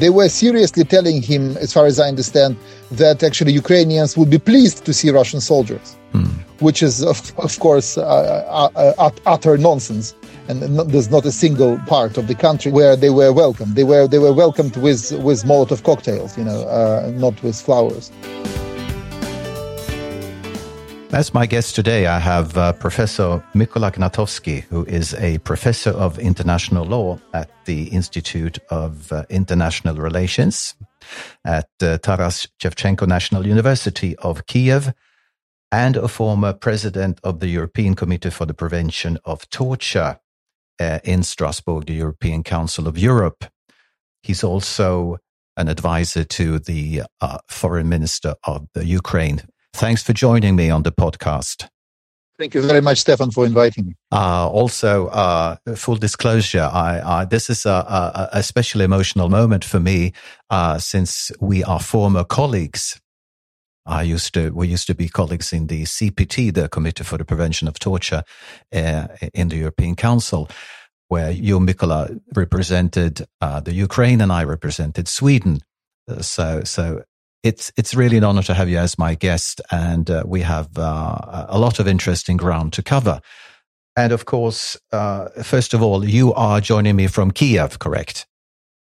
They were seriously telling him, as far as I understand, that actually Ukrainians would be pleased to see Russian soldiers, hmm. which is, of, of course, uh, uh, utter nonsense. And there's not a single part of the country where they were welcomed. They were they were welcomed with with Molotov cocktails, you know, uh, not with flowers. As my guest today, I have uh, Professor Mykola Gnatovsky, who is a professor of international law at the Institute of uh, International Relations at uh, Taras Shevchenko National University of Kiev, and a former president of the European Committee for the Prevention of Torture uh, in Strasbourg, the European Council of Europe. He's also an advisor to the uh, foreign minister of the Ukraine, Thanks for joining me on the podcast. Thank you very much, Stefan, for inviting me. Uh, also, uh, full disclosure, I, I, this is a, a, a, especially emotional moment for me uh, since we are former colleagues. I used to, we used to be colleagues in the CPT, the Committee for the Prevention of Torture uh, in the European Council, where you, Mykola, represented uh, the Ukraine and I represented Sweden. Uh, so, so it's it's really an honor to have you as my guest, and uh, we have uh, a lot of interesting ground to cover. And of course, uh, first of all, you are joining me from Kiev, correct?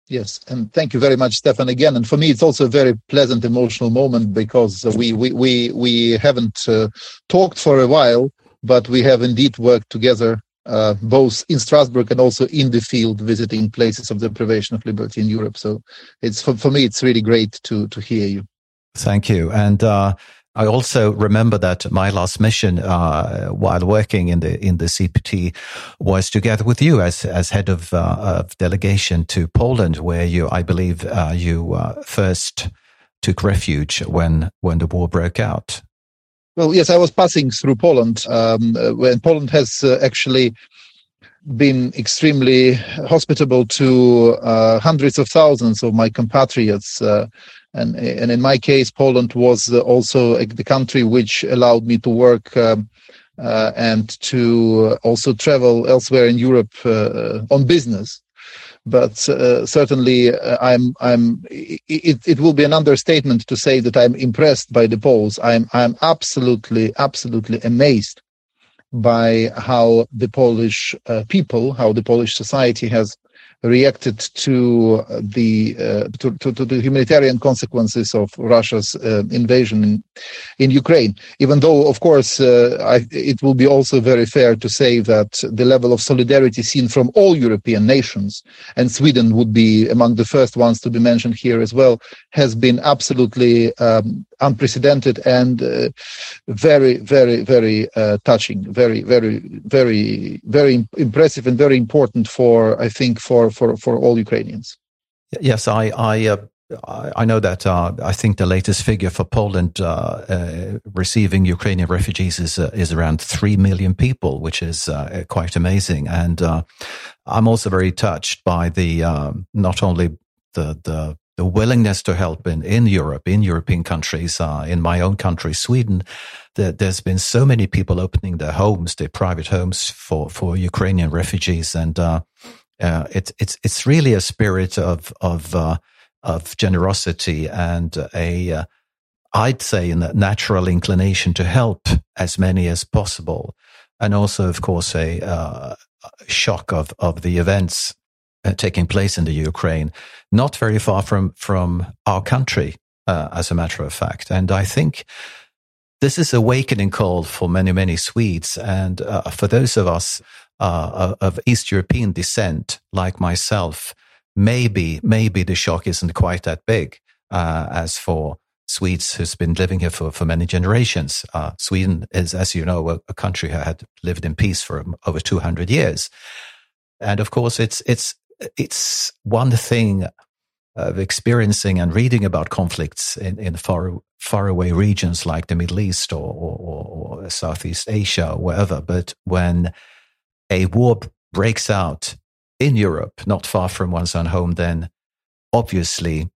Yes, and thank you very much, Stefan, again. And for me, it's also a very pleasant, emotional moment because we we we we haven't uh, talked for a while, but we have indeed worked together uh, both in Strasbourg and also in the field, visiting places of deprivation of liberty in Europe. So it's for, for me, it's really great to to hear you. Thank you, and. Uh, I also remember that my last mission uh, while working in the in the CPT was together with you as as head of, uh, of delegation to Poland, where you, I believe, uh, you uh, first took refuge when when the war broke out. Well, yes, I was passing through Poland um, uh, when Poland has uh, actually been extremely hospitable to uh, hundreds of thousands of my compatriots. Uh, and, and in my case, Poland was also the country which allowed me to work um, uh, and to also travel elsewhere in Europe uh, on business but uh, certainly uh, I'm I'm it, it will be an understatement to say that I'm impressed by the Poles. I'm I'm absolutely absolutely amazed by how the Polish uh, people, how the Polish society has reacted to the uh, to, to, to, the humanitarian consequences of Russia's uh, invasion in, in Ukraine. Even though, of course, uh, I, it will be also very fair to say that the level of solidarity seen from all European nations, and Sweden would be among the first ones to be mentioned here as well, has been absolutely um, unprecedented and uh, very, very, very uh, touching, very, very, very, very impressive and very important for, I think, for for for all Ukrainians. Yes, I I. Uh... I know that uh, I think the latest figure for Poland uh, uh, receiving Ukrainian refugees is is around three million people, which is quite amazing. And I'm also very touched by the um, not only the the the willingness to help in, in Europe, in European countries, in my own country, Sweden, that there's been so many people opening their homes, their private homes for, for Ukrainian refugees. And uh, it's it's it's really a spirit of of uh, of generosity and a uh, I'd say a natural inclination to help as many as possible, and also, of course, a uh, shock of of the events uh, taking place in the Ukraine, not very far from from our country, uh, as a matter of fact, and I think. This is a awakening call for many, many Swedes. And for those of us uh, of East European descent, like myself, maybe maybe the shock isn't quite that big uh, as for Swedes who's been living here for, for many generations. Uh, Sweden is, as you know, a, a, country who had lived in peace for over 200 years. And of course, it's, it's, it's one thing of experiencing and reading about conflicts in, in far, far away regions like the Middle East or, or, or Southeast Asia or wherever. But when a war breaks out in Europe, not far from one's own home, then obviously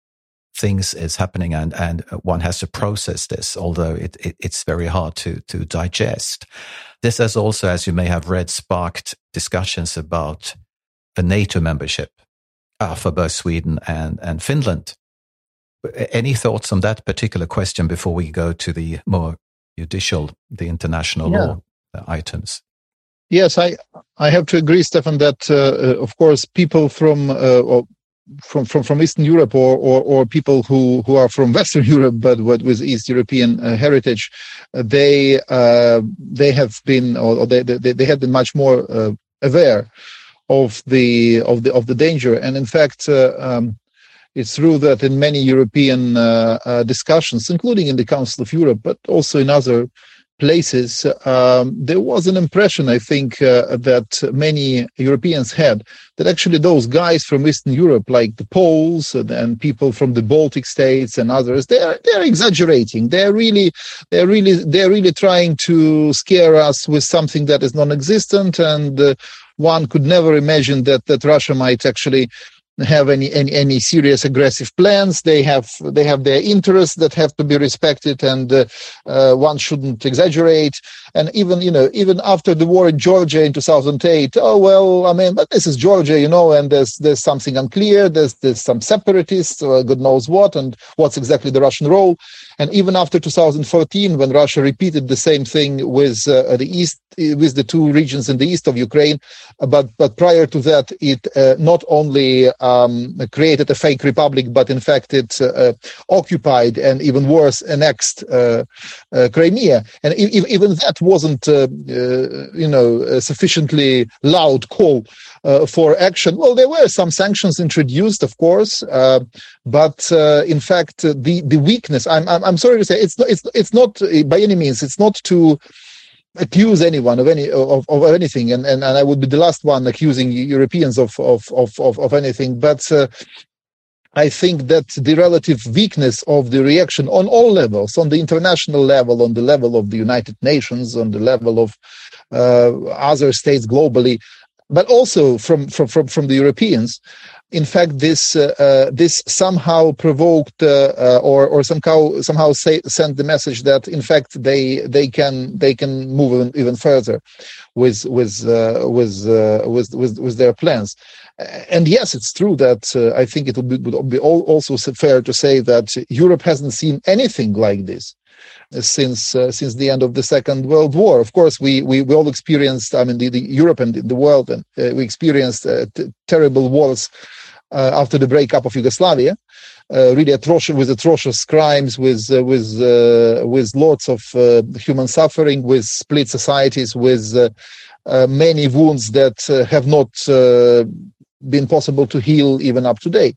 things is happening and, and one has to process this, although it, it, it's very hard to, to digest. This has also, as you may have read, sparked discussions about the NATO membership. uh, for both Sweden and, and Finland. Any thoughts on that particular question before we go to the more judicial, the international yeah. law items? Yes, I I have to agree, Stefan, that uh, uh of course people from uh, from from from Eastern Europe or, or or people who who are from Western Europe but with East European uh, heritage, uh, they uh, they have been or they they, they have been much more aware of the of the of the danger, and in fact. Um, it's true that in many European discussions, including in the Council of Europe, but also in other places, um, there was an impression, I think, uh, that many Europeans had that actually those guys from Eastern Europe, like the Poles and people from the Baltic states and others, they're they're exaggerating. They're really they're really they're really trying to scare us with something that is non-existent, and uh, one could never imagine that that Russia might actually have any, any any serious aggressive plans. They have they have their interests that have to be respected, and uh, uh, one shouldn't exaggerate. And even you know even after the war in Georgia in 2008, oh well, I mean, but this is Georgia, you know, and there's there's something unclear. There's there's some separatists, uh, God knows what, and what's exactly the Russian role. And even after 2014, when Russia repeated the same thing with uh, the east, with the two regions in the east of Ukraine, but but prior to that, it uh, not only um, created a fake republic, but in fact it uh, occupied and even worse annexed uh, Crimea. And even that wasn't, uh, you know, sufficiently loud call uh, for action. Well, there were some sanctions introduced, of course, uh, but uh, in fact, the the weakness. I'm, I'm, I'm sorry to say it's not, it's it's not by any means. It's not to accuse anyone of any of, of anything and, and and I would be the last one accusing Europeans of of of of, of anything but uh, I think that the relative weakness of the reaction on all levels on the international level on the level of the United Nations on the level of uh, other states globally but also from from from, from the Europeans. In fact, this uh, uh, this somehow provoked uh, uh or or somehow somehow say, sent the message that in fact they they can they can move even, further with with uh, with, uh, with with with their plans. And yes, it's true that I think it would be, would be also fair to say that Europe hasn't seen anything like this since uh, since the end of the Second World War. Of course, we we, we all experienced. I mean, the, the Europe and the world, and uh, we experienced uh, terrible wars uh, after the breakup of Yugoslavia. Uh, really atrocious with atrocious crimes, with uh, with with lots of human suffering, with split societies, with many wounds that have not been possible to heal even up to date.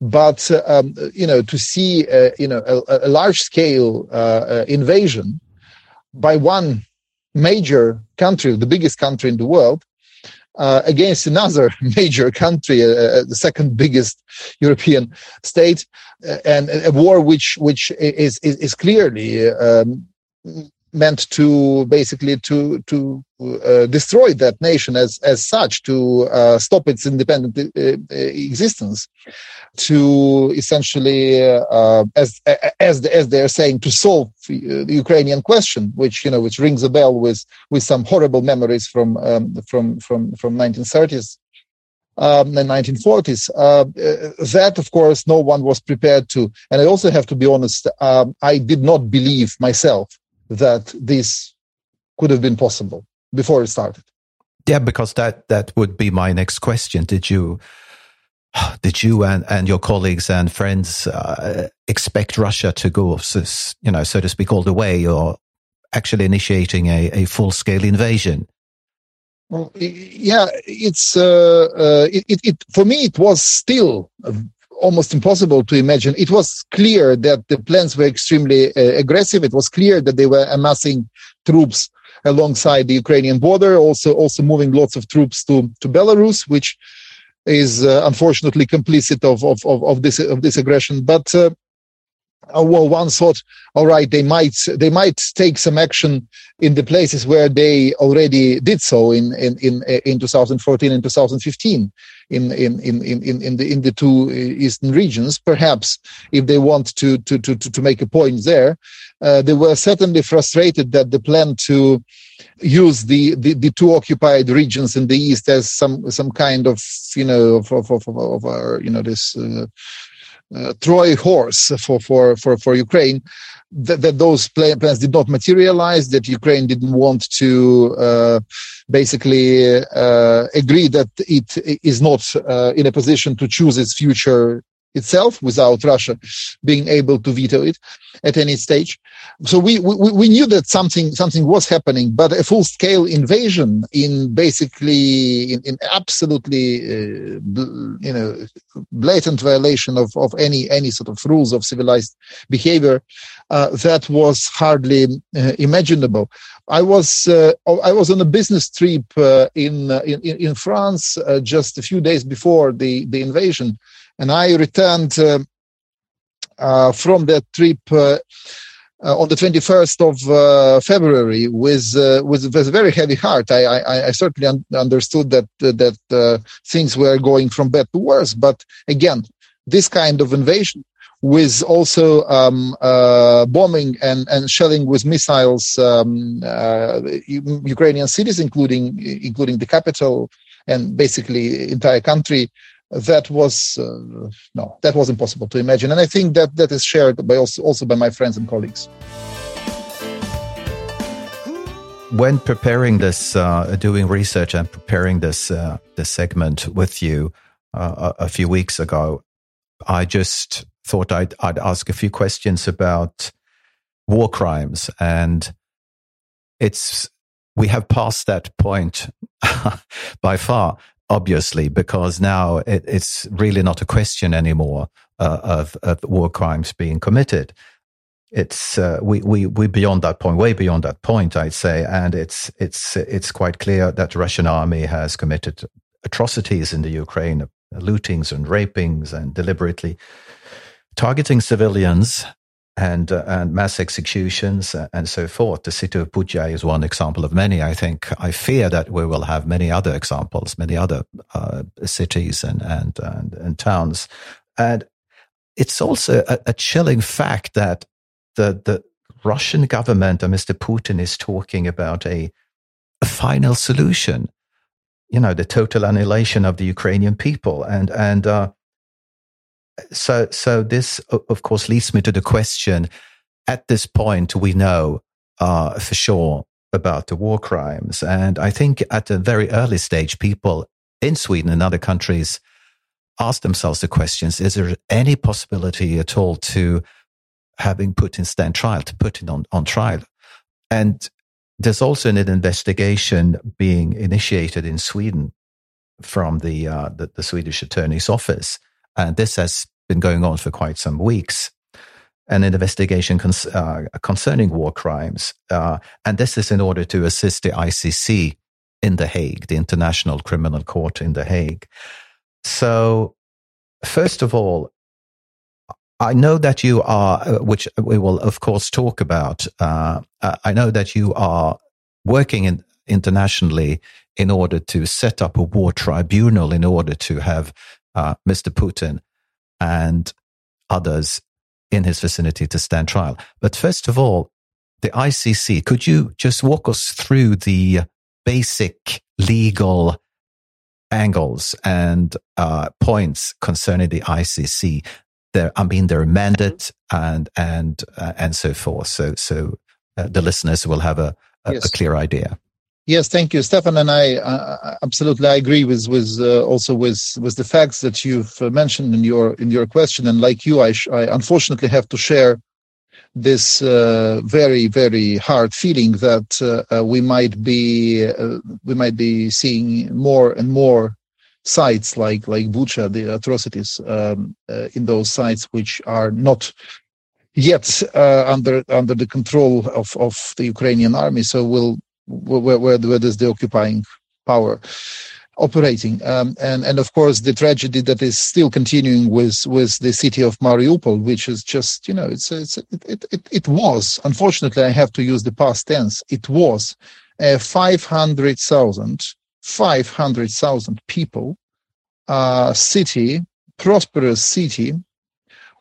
But um, you know to see uh, you know a, a large scale uh, uh, invasion by one major country, the biggest country in the world, uh, against another major country, uh, uh, the second biggest European state, and a war which which is is, is clearly um, meant to basically to to uh, destroy that nation as as such to uh, stop its independent uh, uh existence to essentially uh, as as as they're saying to solve the Ukrainian question which you know which rings a bell with with some horrible memories from um, from from from 1930s um, the 1940s. Uh, that, of course, no one was prepared to. And I also have to be honest, um, I did not believe myself that this could have been possible before it started. Yeah, because that that would be my next question. Did you did you and, and your colleagues and friends uh, expect Russia to go, you know, so to speak, all the way, or actually initiating a, a full scale invasion? Well, yeah, it's uh, uh, it, it, it, for me. It was still almost impossible to imagine. It was clear that the plans were extremely uh, aggressive. It was clear that they were amassing troops alongside the Ukrainian border, also also moving lots of troops to to Belarus, which is uh, unfortunately complicit of, of of of this of this aggression. But uh, well, one thought, all right, they might they might take some action in the places where they already did so in in in, in 2014 and 2015 in in in in in the in the two eastern regions. Perhaps if they want to to to to make a point there, uh, they were certainly frustrated that the plan to use the, the, the two occupied regions in the east as some some kind of you know of of of, of our you know this. Uh, uh, Troy horse for for for for Ukraine. That, that those plans did not materialize. That Ukraine didn't want to uh, basically uh, agree that it is not uh, in a position to choose its future itself without Russia being able to veto it at any stage. So we, we, we knew that something, something was happening, but a full scale invasion in basically, in, in absolutely, uh, you know, blatant violation of, of any, any sort of rules of civilized behavior, uh, that was hardly uh, imaginable. I was uh, I was on a business trip uh, in, uh, in in France just a few days before the the invasion, and I returned uh, uh, from that trip uh, on the 21st of February with, with, with a very heavy heart. I, I, I certainly un- understood that that things were going from bad to worse. But again, this kind of invasion with also um, uh, bombing and, and shelling with missiles um, uh, Ukrainian cities, including including the capital and basically entire country that was uh, no that was impossible to imagine. And i think that that is shared by also, also by my friends and colleagues. When preparing this uh, doing research and preparing this uh, this segment with you uh, a, a, few weeks ago i just thought I'd, I'd ask a few questions about war crimes. And it's we have passed that point by far obviously, because now it, it's really not a question anymore uh, of, of war crimes being committed. It's uh, we we we beyond that point, way beyond that point, I'd say, and it's it's it's quite clear that the Russian army has committed atrocities in the Ukraine, lootings and rapings, and deliberately targeting civilians and uh, and mass executions and so forth. The city of Bucha is one example of many. I think I fear that we will have many other examples, many other uh, cities and, and and and towns, and it's also a, a, chilling fact that the the Russian government and Mr. Putin is talking about a a final solution. You know, the total annihilation of the Ukrainian people, and and uh, so so this of course leads me to the question at this point we know uh, for sure about the war crimes. And i think at a very early stage people in sweden and other countries ask themselves the questions is there any possibility at all to having putin stand trial to put it on, on trial? And there's also an investigation being initiated in sweden from the, uh, the, the swedish attorney's office and this has been going on for quite some weeks. An investigation cons- uh, concerning war crimes. Uh, and this is in order to assist the ICC in The Hague, the International Criminal Court in The Hague. So, first of all, I know that you are, uh, which we will of course talk about. Uh, I know that you are working in, internationally in order to set up a war tribunal in order to have uh, Mr. Putin and others in his vicinity to stand trial. But first of all, the ICC, could you just walk us through the basic legal angles and uh, points concerning the ICC? There, I mean, their mandate and and uh, and so forth. So, so uh, the listeners will have a, a, yes. a clear idea. Yes, thank you, Stefan, and I uh, absolutely I agree with with uh, also with with the facts that you've uh, mentioned in your in your question. And like you, I, sh- I unfortunately have to share this uh, very very hard feeling that uh, uh, we might be we might be seeing more and more sites like like Bucha, the atrocities um, in those sites which are not yet under under the control of of the Ukrainian army. So we'll where, where, where there's the occupying power. operating. Um, and and of course the tragedy that is still continuing with with the city of Mariupol, which is just you know it's it's it it, it was unfortunately I have to use the past tense. It was a 500,000 500,000 people uh, city, prosperous city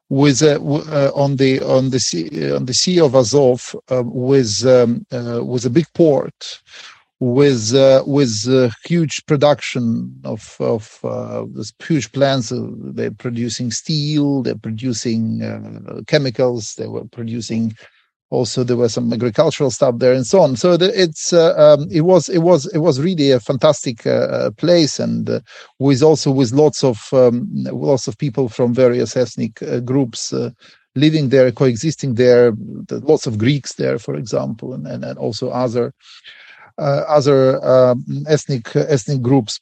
with uh, uh, on the on the sea on the sea of Azov uh, with um, uh, with a big port with uh, with uh, huge production of of uh, this huge plants. they're producing steel. They're producing uh, chemicals. They were producing. Also, there was some agricultural stuff there and so on. So the, it's uh, um, it was it was it was really a fantastic uh, place, and with also with lots of um, lots of people from various ethnic groups living there, coexisting there. Lots of Greeks there, for example, and, and, and also other uh, other um, ethnic ethnic groups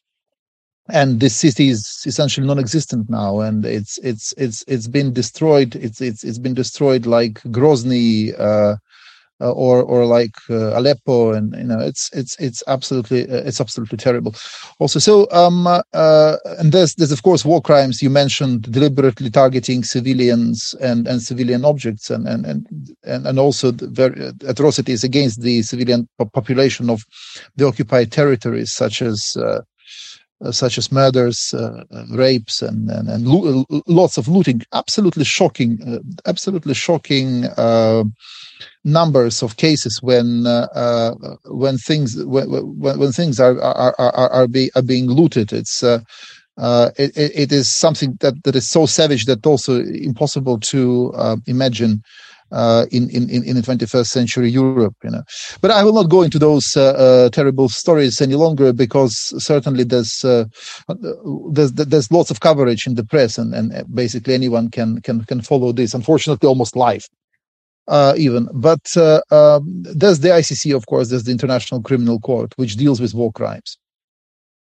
and this city is essentially non-existent now and it's it's it's it's been destroyed it's it's it's been destroyed like grozny uh, uh, or or like uh, Aleppo, and you know it's it's it's absolutely uh, it's absolutely terrible. Also, so um, uh, and there's there's of course war crimes. You mentioned deliberately targeting civilians and and civilian objects, and and and and, also the atrocities against the civilian population of the occupied territories, such as. Uh, such as murders, uh, rapes, and and, and lo- lots of looting. Absolutely shocking, absolutely shocking numbers of cases when uh, uh, when things when, when, things are are are, are, be, are being looted. It's uh, uh, it, it is something that, that is so savage that also impossible to uh, imagine uh, in, in, in the 21st century Europe, you know. But I will not go into those uh, uh, terrible stories any longer because certainly there's, uh, there's, there's lots of coverage in the press and, and basically anyone can, can, can follow this, unfortunately almost live uh, even. But uh, um, there's the ICC, of course, there's the International Criminal Court, which deals with war crimes.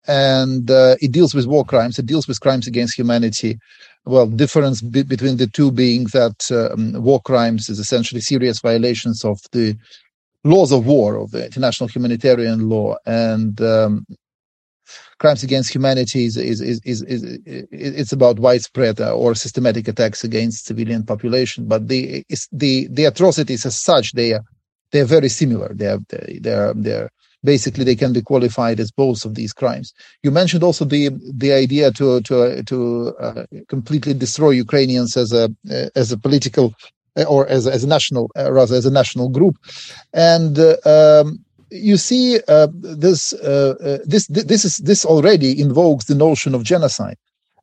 And uh, it deals with war crimes, it deals with crimes against humanity. Well, difference be- between the two being that um, war crimes is essentially serious violations of the laws of war, of the international humanitarian law, and um, crimes against humanity is is is, is, is it's about widespread uh, or systematic attacks against civilian population. But the the the atrocities as such they are they're very similar. They're they're they're basically they can be qualified as both of these crimes. You mentioned also the the idea to to to uh, completely destroy Ukrainians as a as a political or as as a national uh, rather as a national group, and uh, um, you see, uh, this uh, uh this this is this already invokes the notion of genocide,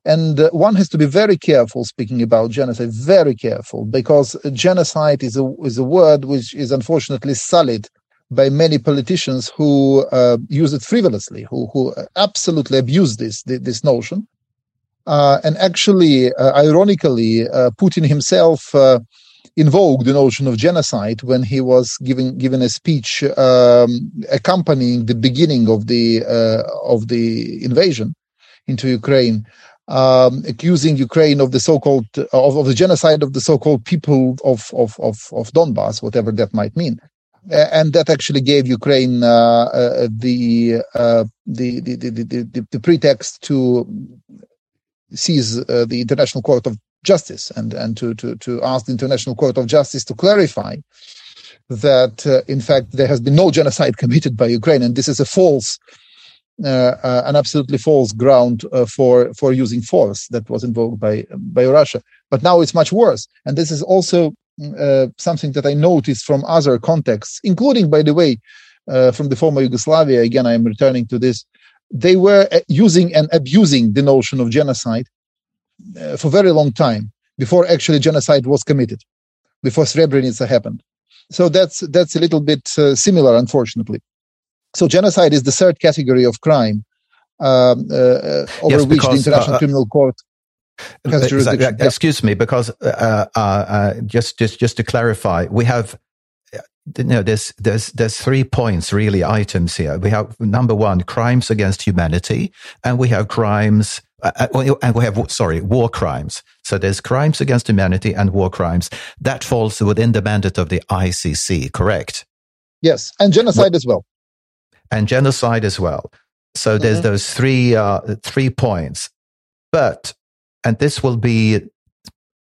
and uh, one has to be very careful speaking about genocide. Very careful because genocide is a is a word which is unfortunately sullied by many politicians who uh, use it frivolously, who who absolutely abuse this this notion. Uh, and actually, ironically, Putin himself invoked the notion of genocide when he was giving given a speech um, accompanying the beginning of the uh, of the invasion into Ukraine, um, accusing Ukraine of the so-called of, of, the genocide of the so-called people of of of, of Donbass, whatever that might mean. And that actually gave Ukraine uh, uh, the, uh, the, the, the, the, pretext to seize uh, the International Court of justice and, and to, to, to ask the International Court of Justice to clarify that, uh, in fact, there has been no genocide committed by Ukraine. And this is a false, uh, uh, an absolutely false ground uh, for, for using force that was invoked by, by Russia. But now it's much worse. And this is also uh, something that I noticed from other contexts, including, by the way, uh, from the former Yugoslavia. Again, I am returning to this. They were using and abusing the notion of genocide uh, for a very long time before actually genocide was committed, before Srebrenica happened. So that's that's a little bit uh, similar, unfortunately. So genocide is the third category of crime um, uh, uh over yes, which because, the International uh, Criminal Court has. Excuse me, because uh, just just just to clarify, we have no, there's there's there's three points really items here. We have number one, crimes against humanity, and we have crimes uh, uh and we have sorry war crimes. So there's crimes against humanity and war crimes that falls within the mandate of the ICC. Correct? Yes, and genocide what, as well. And genocide as well. So there's mm-hmm. those three uh, three points, but and this will be,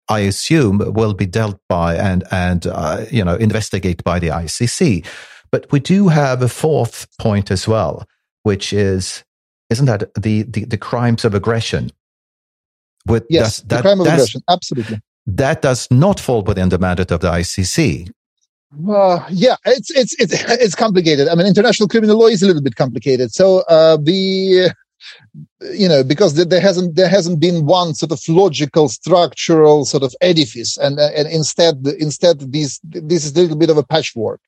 I assume, will be dealt by and and uh, you know investigate by the ICC. But we do have a fourth point as well, which is isn't that the the, the crimes of aggression? With yes, that, the crime of aggression, absolutely. That does not fall within the mandate of the ICC. Uh, yeah, it's it's it's it's complicated. I mean, international criminal law is a little bit complicated. So uh, the you know because there hasn't there hasn't been one sort of logical structural sort of edifice, and and instead instead this this is a little bit of a patchwork,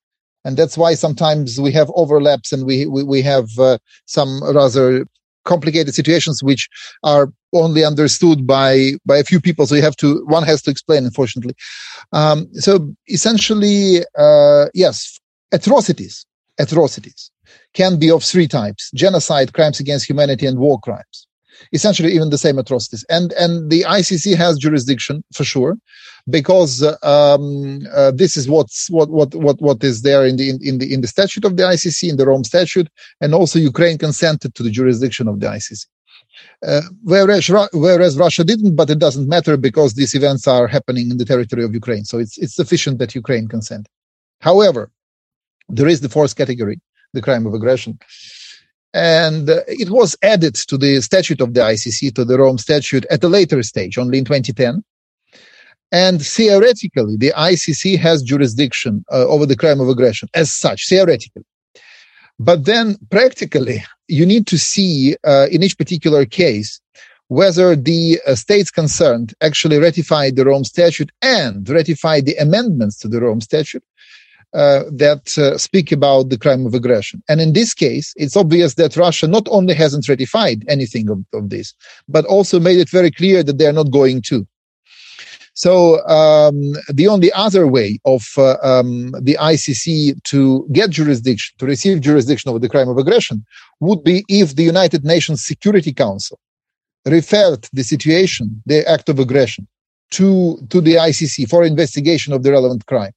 and that's why sometimes we have overlaps and we we, we have uh, some rather complicated situations which are only understood by by a few people. So you have to one has to explain unfortunately. Um, so essentially uh, yes atrocities atrocities can be of three types genocide crimes against humanity and war crimes essentially even the same atrocities and and the icc has jurisdiction for sure because um, uh, this is what's what what what what is there in the in the in the statute of the ICC in the Rome statute, and also Ukraine consented to the jurisdiction of the ICC. Uh, whereas, whereas Russia didn't, but it doesn't matter because these events are happening in the territory of Ukraine. So it's it's sufficient that Ukraine consent. However, there is the fourth category, the crime of aggression. And uh, it was added to the statute of the ICC, to the Rome statute, at a later stage, only in 2010. And theoretically, the ICC has jurisdiction uh, over the crime of aggression as such, theoretically. But then practically, you need to see uh, in each particular case whether the uh, states concerned actually ratified the Rome Statute and ratified the amendments to the Rome Statute uh, that uh, speak about the crime of aggression. And in this case, it's obvious that Russia not only hasn't ratified anything of, of this, but also made it very clear that they are not going to. So um, the only other way of uh, um, the ICC to get jurisdiction, to receive jurisdiction over the crime of aggression, would be if the United Nations Security Council referred the situation, the act of aggression, to to the ICC for investigation of the relevant crime.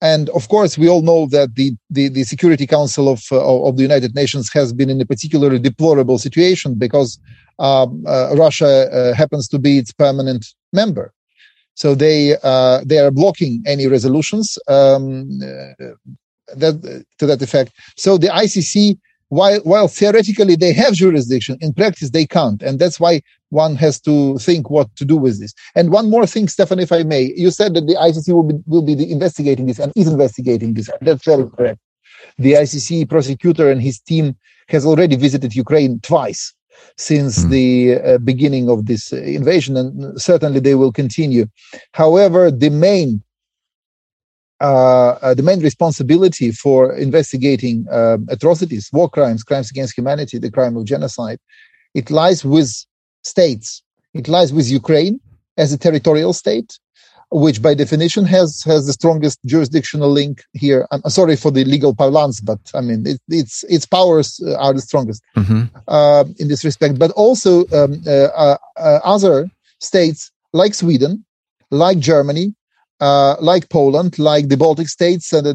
And of course, we all know that the, the, the Security Council of, uh, of the United Nations has been in a particularly deplorable situation because um, uh, Russia uh, happens to be its permanent member. So they uh, they are blocking any resolutions um, uh, that to that effect. So the ICC, while while theoretically they have jurisdiction, in practice they can't, and that's why one has to think what to do with this. And one more thing, Stefan, if I may, you said that the ICC will be will be investigating this and is investigating this. That's very correct. The ICC prosecutor and his team has already visited Ukraine twice since mm. the uh, beginning of this invasion, and certainly they will continue. However, the main uh, uh, the main responsibility for investigating uh, atrocities, war crimes, crimes against humanity, the crime of genocide, it lies with states. It lies with Ukraine as a territorial state, which by definition has has the strongest jurisdictional link here. I'm sorry for the legal parlance, but I mean it, its its powers uh, are the strongest mm-hmm. uh, in this respect. But also um, uh, uh, uh other states like Sweden, like Germany, uh, like Poland, like the Baltic states, and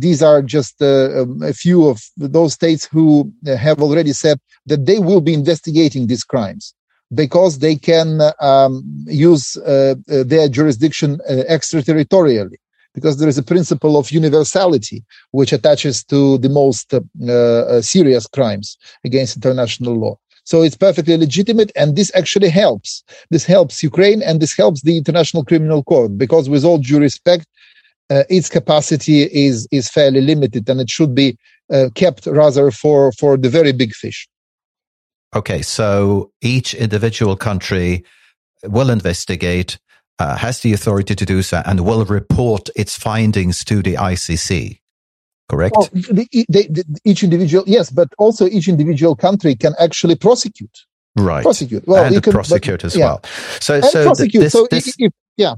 these are just um, a few of those states who have already said that they will be investigating these crimes because they can um, use uh, uh, their jurisdiction uh, extraterritorially because there is a principle of universality which attaches to the most uh, uh, serious crimes against international law so it's perfectly legitimate and this actually helps this helps ukraine and this helps the international criminal court because with all due respect uh, its capacity is is fairly limited and it should be kept rather for for the very big fish Okay, so each individual country will investigate, uh, has the authority to do so, and will report its findings to the ICC. Correct. Well, the, the, each individual, yes, but also each individual country can actually prosecute. Right. Prosecute. Well, and can, prosecute but, as yeah. well. So, and so prosecute. This, so this, if, yeah.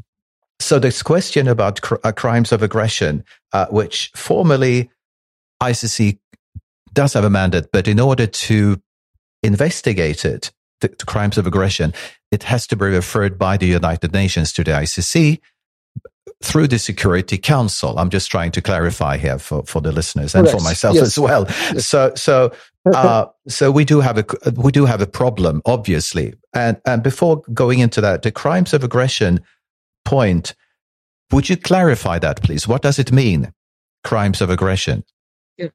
So this question about cr- uh, crimes of aggression, uh, which formally ICC does have a mandate, but in order to investigated the, the crimes of aggression, it has to be referred by the United Nations to the ICC. Through the Security Council. I'm just trying to clarify here for, for the listeners and for myself yes. as well. Yes. So, so, uh, so we do have a, we do have a problem, obviously. And, and before going into that, the crimes of aggression point, would you clarify that, please? What does it mean? Crimes of aggression.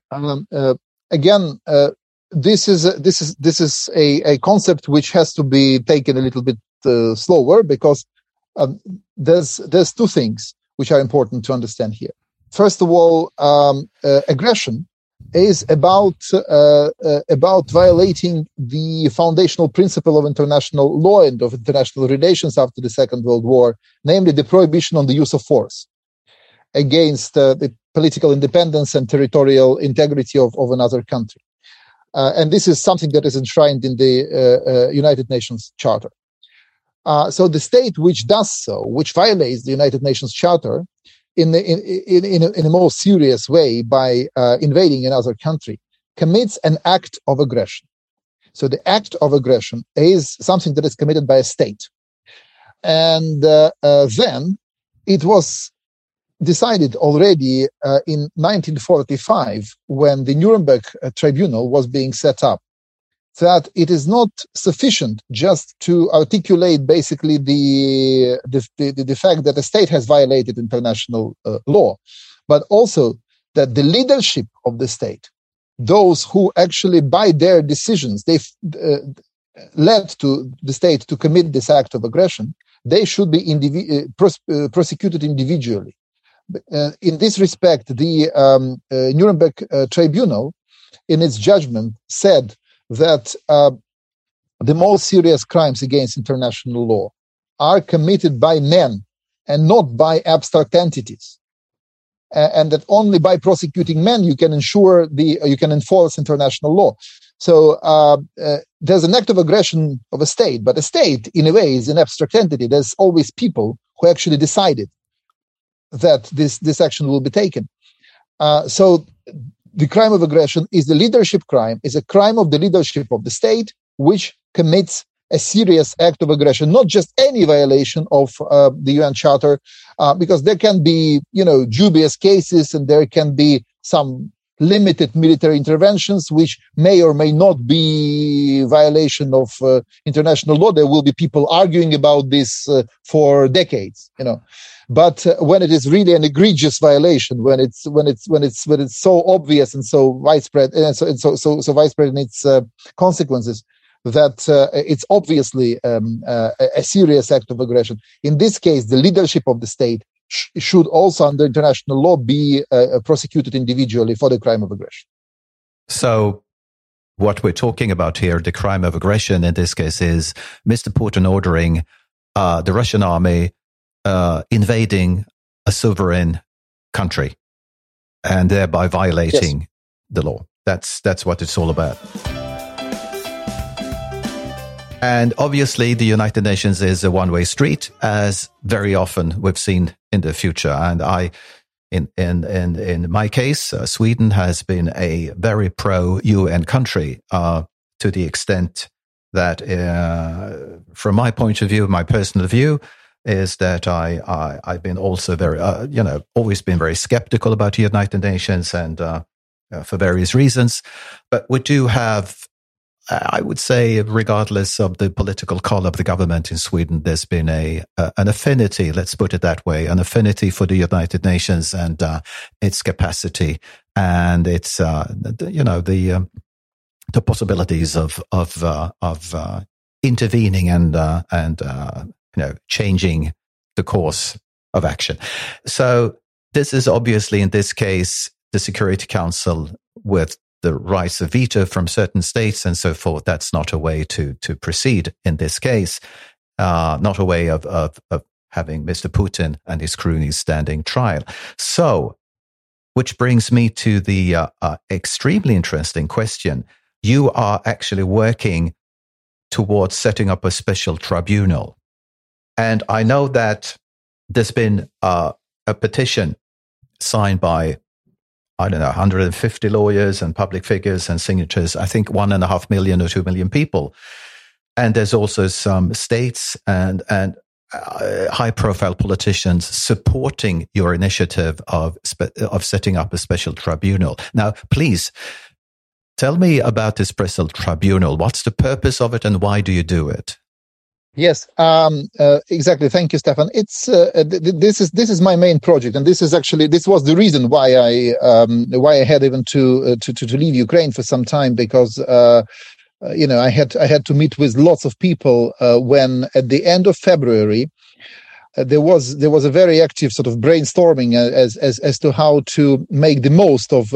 Um, uh, again, uh, this is a, this is this is a, a concept which has to be taken a little bit uh, slower because um, there's there's two things which are important to understand here. First of all, um, uh, aggression is about uh, uh, about violating the foundational principle of international law and of international relations after the Second World War, namely the prohibition on the use of force against uh, the political independence and territorial integrity of, of another country. Uh, and this is something that is enshrined in the uh, United Nations Charter. Uh, so the state which does so, which violates the United Nations Charter in, in, in, in, a, in a more serious way by uh, invading another country, commits an act of aggression. So the act of aggression is something that is committed by a state. And uh, uh then it was decided already uh, in 1945 when the Nuremberg uh, Tribunal was being set up that it is not sufficient just to articulate basically the, the, the, the fact that the state has violated international uh, law, but also that the leadership of the state, those who actually by their decisions, they uh, led to the state to commit this act of aggression, they should be indivi- uh, pros- uh, prosecuted individually. Uh, in this respect, the um, uh, Nuremberg Tribunal, in its judgment, said that uh, the most serious crimes against international law are committed by men and not by abstract entities. And that only by prosecuting men you can ensure the uh, you can enforce international law. So uh, uh, there's an act of aggression of a state, but a state, in a way, is an abstract entity. There's always people who actually decided that this this action will be taken. Uh, so the crime of aggression is the leadership crime, is a crime of the leadership of the state, which commits a serious act of aggression, not just any violation of uh, the UN Charter, uh, because there can be, you know, dubious cases and there can be some limited military interventions, which may or may not be violation of uh, international law. There will be people arguing about this uh, for decades, you know. But uh, when it is really an egregious violation, when it's when it's when it's when it's so obvious and so widespread and so and so so, so widespread in its uh, consequences, that uh, it's obviously um, uh, a serious act of aggression. In this case, the leadership of the state sh- should also, under international law, be uh, prosecuted individually for the crime of aggression. So, what we're talking about here, the crime of aggression in this case, is Mr. Putin ordering uh, the Russian army uh, invading a sovereign country and thereby violating yes. the law. That's that's what it's all about. And obviously, the United Nations is a one-way street, as very often we've seen in the future. And I, in in in in my case, uh, Sweden has been a very pro-UN country uh, to the extent that, uh, from my point of view, my personal view, is that I, I have been also very uh, you know always been very skeptical about the United Nations and uh, uh, for various reasons, but we do have. I would say, regardless of the political color of the government in Sweden, there's been a an affinity. Let's put it that way: an affinity for the United Nations and uh, its capacity and its, uh, you know, the um, the possibilities of of uh, of intervening and and you know, changing the course of action. So this is obviously in this case, the Security Council with the rights of veto from certain states and so forth. That's not a way to, to proceed in this case. Uh, not a way of, of, of having Mr. Putin and his cronies standing trial. So, which brings me to the uh, uh, extremely interesting question. You are actually working towards setting up a special tribunal and I know that there's been uh, a petition signed by, I don't know, 150 lawyers and public figures and signatures, I think one and a half million or two million people. And there's also some states and, and uh, high profile politicians supporting your initiative of, spe- of setting up a special tribunal. Now, please tell me about this special tribunal. What's the purpose of it and why do you do it? Yes, um, uh, exactly. Thank you, Stefan. It's uh, th- this is this is my main project, and this is actually this was the reason why I um, why I had even to, uh, to to leave Ukraine for some time because uh, uh, you know I had I had to meet with lots of people uh, when at the end of February there was there was a very active sort of brainstorming as as as to how to make the most of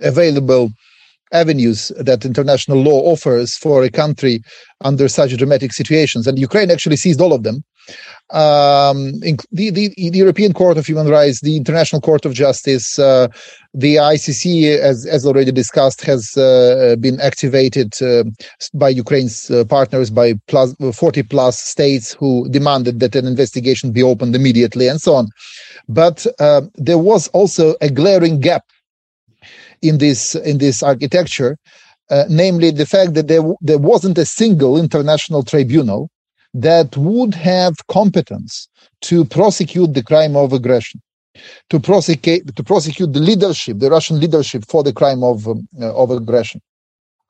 available avenues that international law offers for a country under such dramatic situations. And Ukraine actually seized all of them. Um, the, the, the, European Court of Human Rights, the International Court of Justice, uh, the ICC, as, as already discussed, has uh, been activated uh, by Ukraine's uh, partners, by plus, 40 plus states who demanded that an investigation be opened immediately and so on. But uh, there was also a glaring gap in this in this architecture, uh, namely the fact that there there wasn't a single international tribunal that would have competence to prosecute the crime of aggression, to prosecute to prosecute the leadership, the Russian leadership, for the crime of um, uh, of aggression.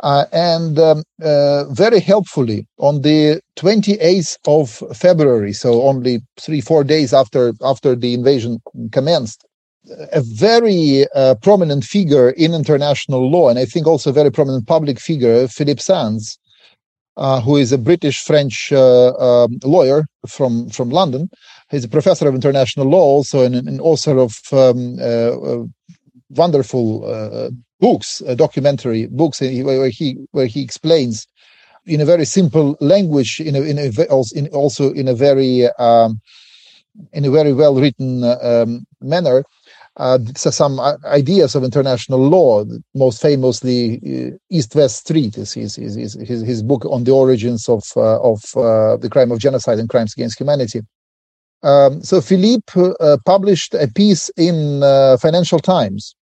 Uh, and um, uh, very helpfully, on the 28th of February, so only three four days after after the invasion commenced, a very uh, prominent figure in international law, and I think also a very prominent public figure, Philippe Sands, uh, who is a British French uh, um, lawyer from, from London. He's a professor of international law, also, and an author of um, uh, uh, wonderful uh, books, documentary books, where he where he explains in a very simple language, in a, in a also in a very um, in a very well written um, manner uh, some ideas of international law. Most famously, uh, East-West Street is his, his, his, his, book on the origins of uh, of uh, the crime of genocide and crimes against humanity. Um, so Philippe uh, published a piece in uh, Financial Times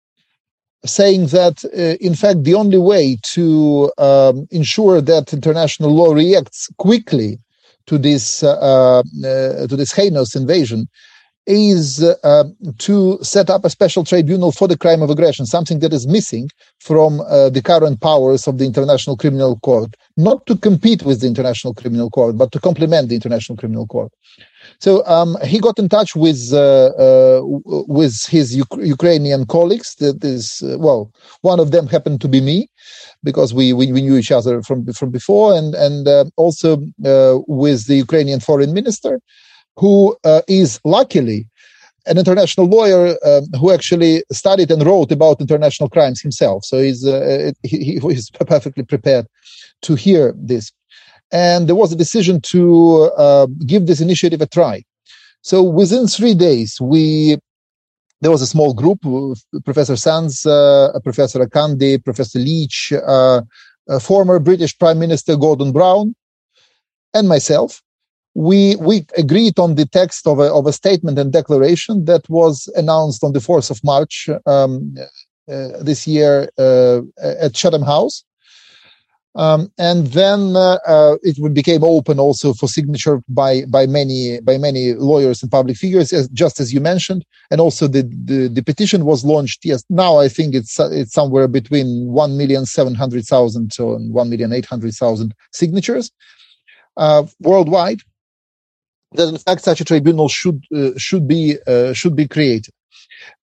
saying that, in fact, the only way to um, ensure that international law reacts quickly to this to this heinous invasion is uh, to set up a special tribunal for the crime of aggression, something that is missing from uh, the current powers of the International Criminal Court, not to compete with the International Criminal Court, but to complement the International Criminal Court. So um, he got in touch with uh, uh with his U- Ukrainian colleagues. That is, uh, well, one of them happened to be me because we, we, we knew each other from from before, and and uh, also with the Ukrainian foreign minister who uh, is luckily an international lawyer um, who actually studied and wrote about international crimes himself. So he's uh, he, he's perfectly prepared to hear this. And there was a decision to uh, give this initiative a try. So within three days, we there was a small group: Professor Sands, uh, Professor Akande, Professor Leach, uh, former British Prime Minister Gordon Brown, and myself we we agreed on the text of a, of a statement and declaration that was announced on the 4th of March um, uh, this year uh, at Chatham House. Um, and then uh, uh it became open also for signature by by many by many lawyers and public figures, as, just as you mentioned. And also the, the, the petition was launched. Yes, now I think it's it's somewhere between one million seven hundred thousand and one million eight hundred thousand signatures uh, worldwide that in fact such a tribunal should uh, should be uh, should be created.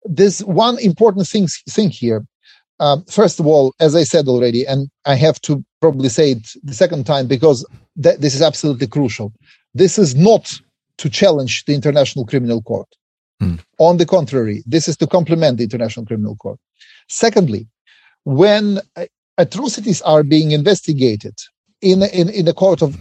There's one important thing thing here. Um, first of all, as I said already, and I have to probably say it the second time because th- this is absolutely crucial. This is not to challenge the International Criminal Court. Hmm. On the contrary, this is to complement the International Criminal Court. Secondly, when uh, atrocities are being investigated in in in a court of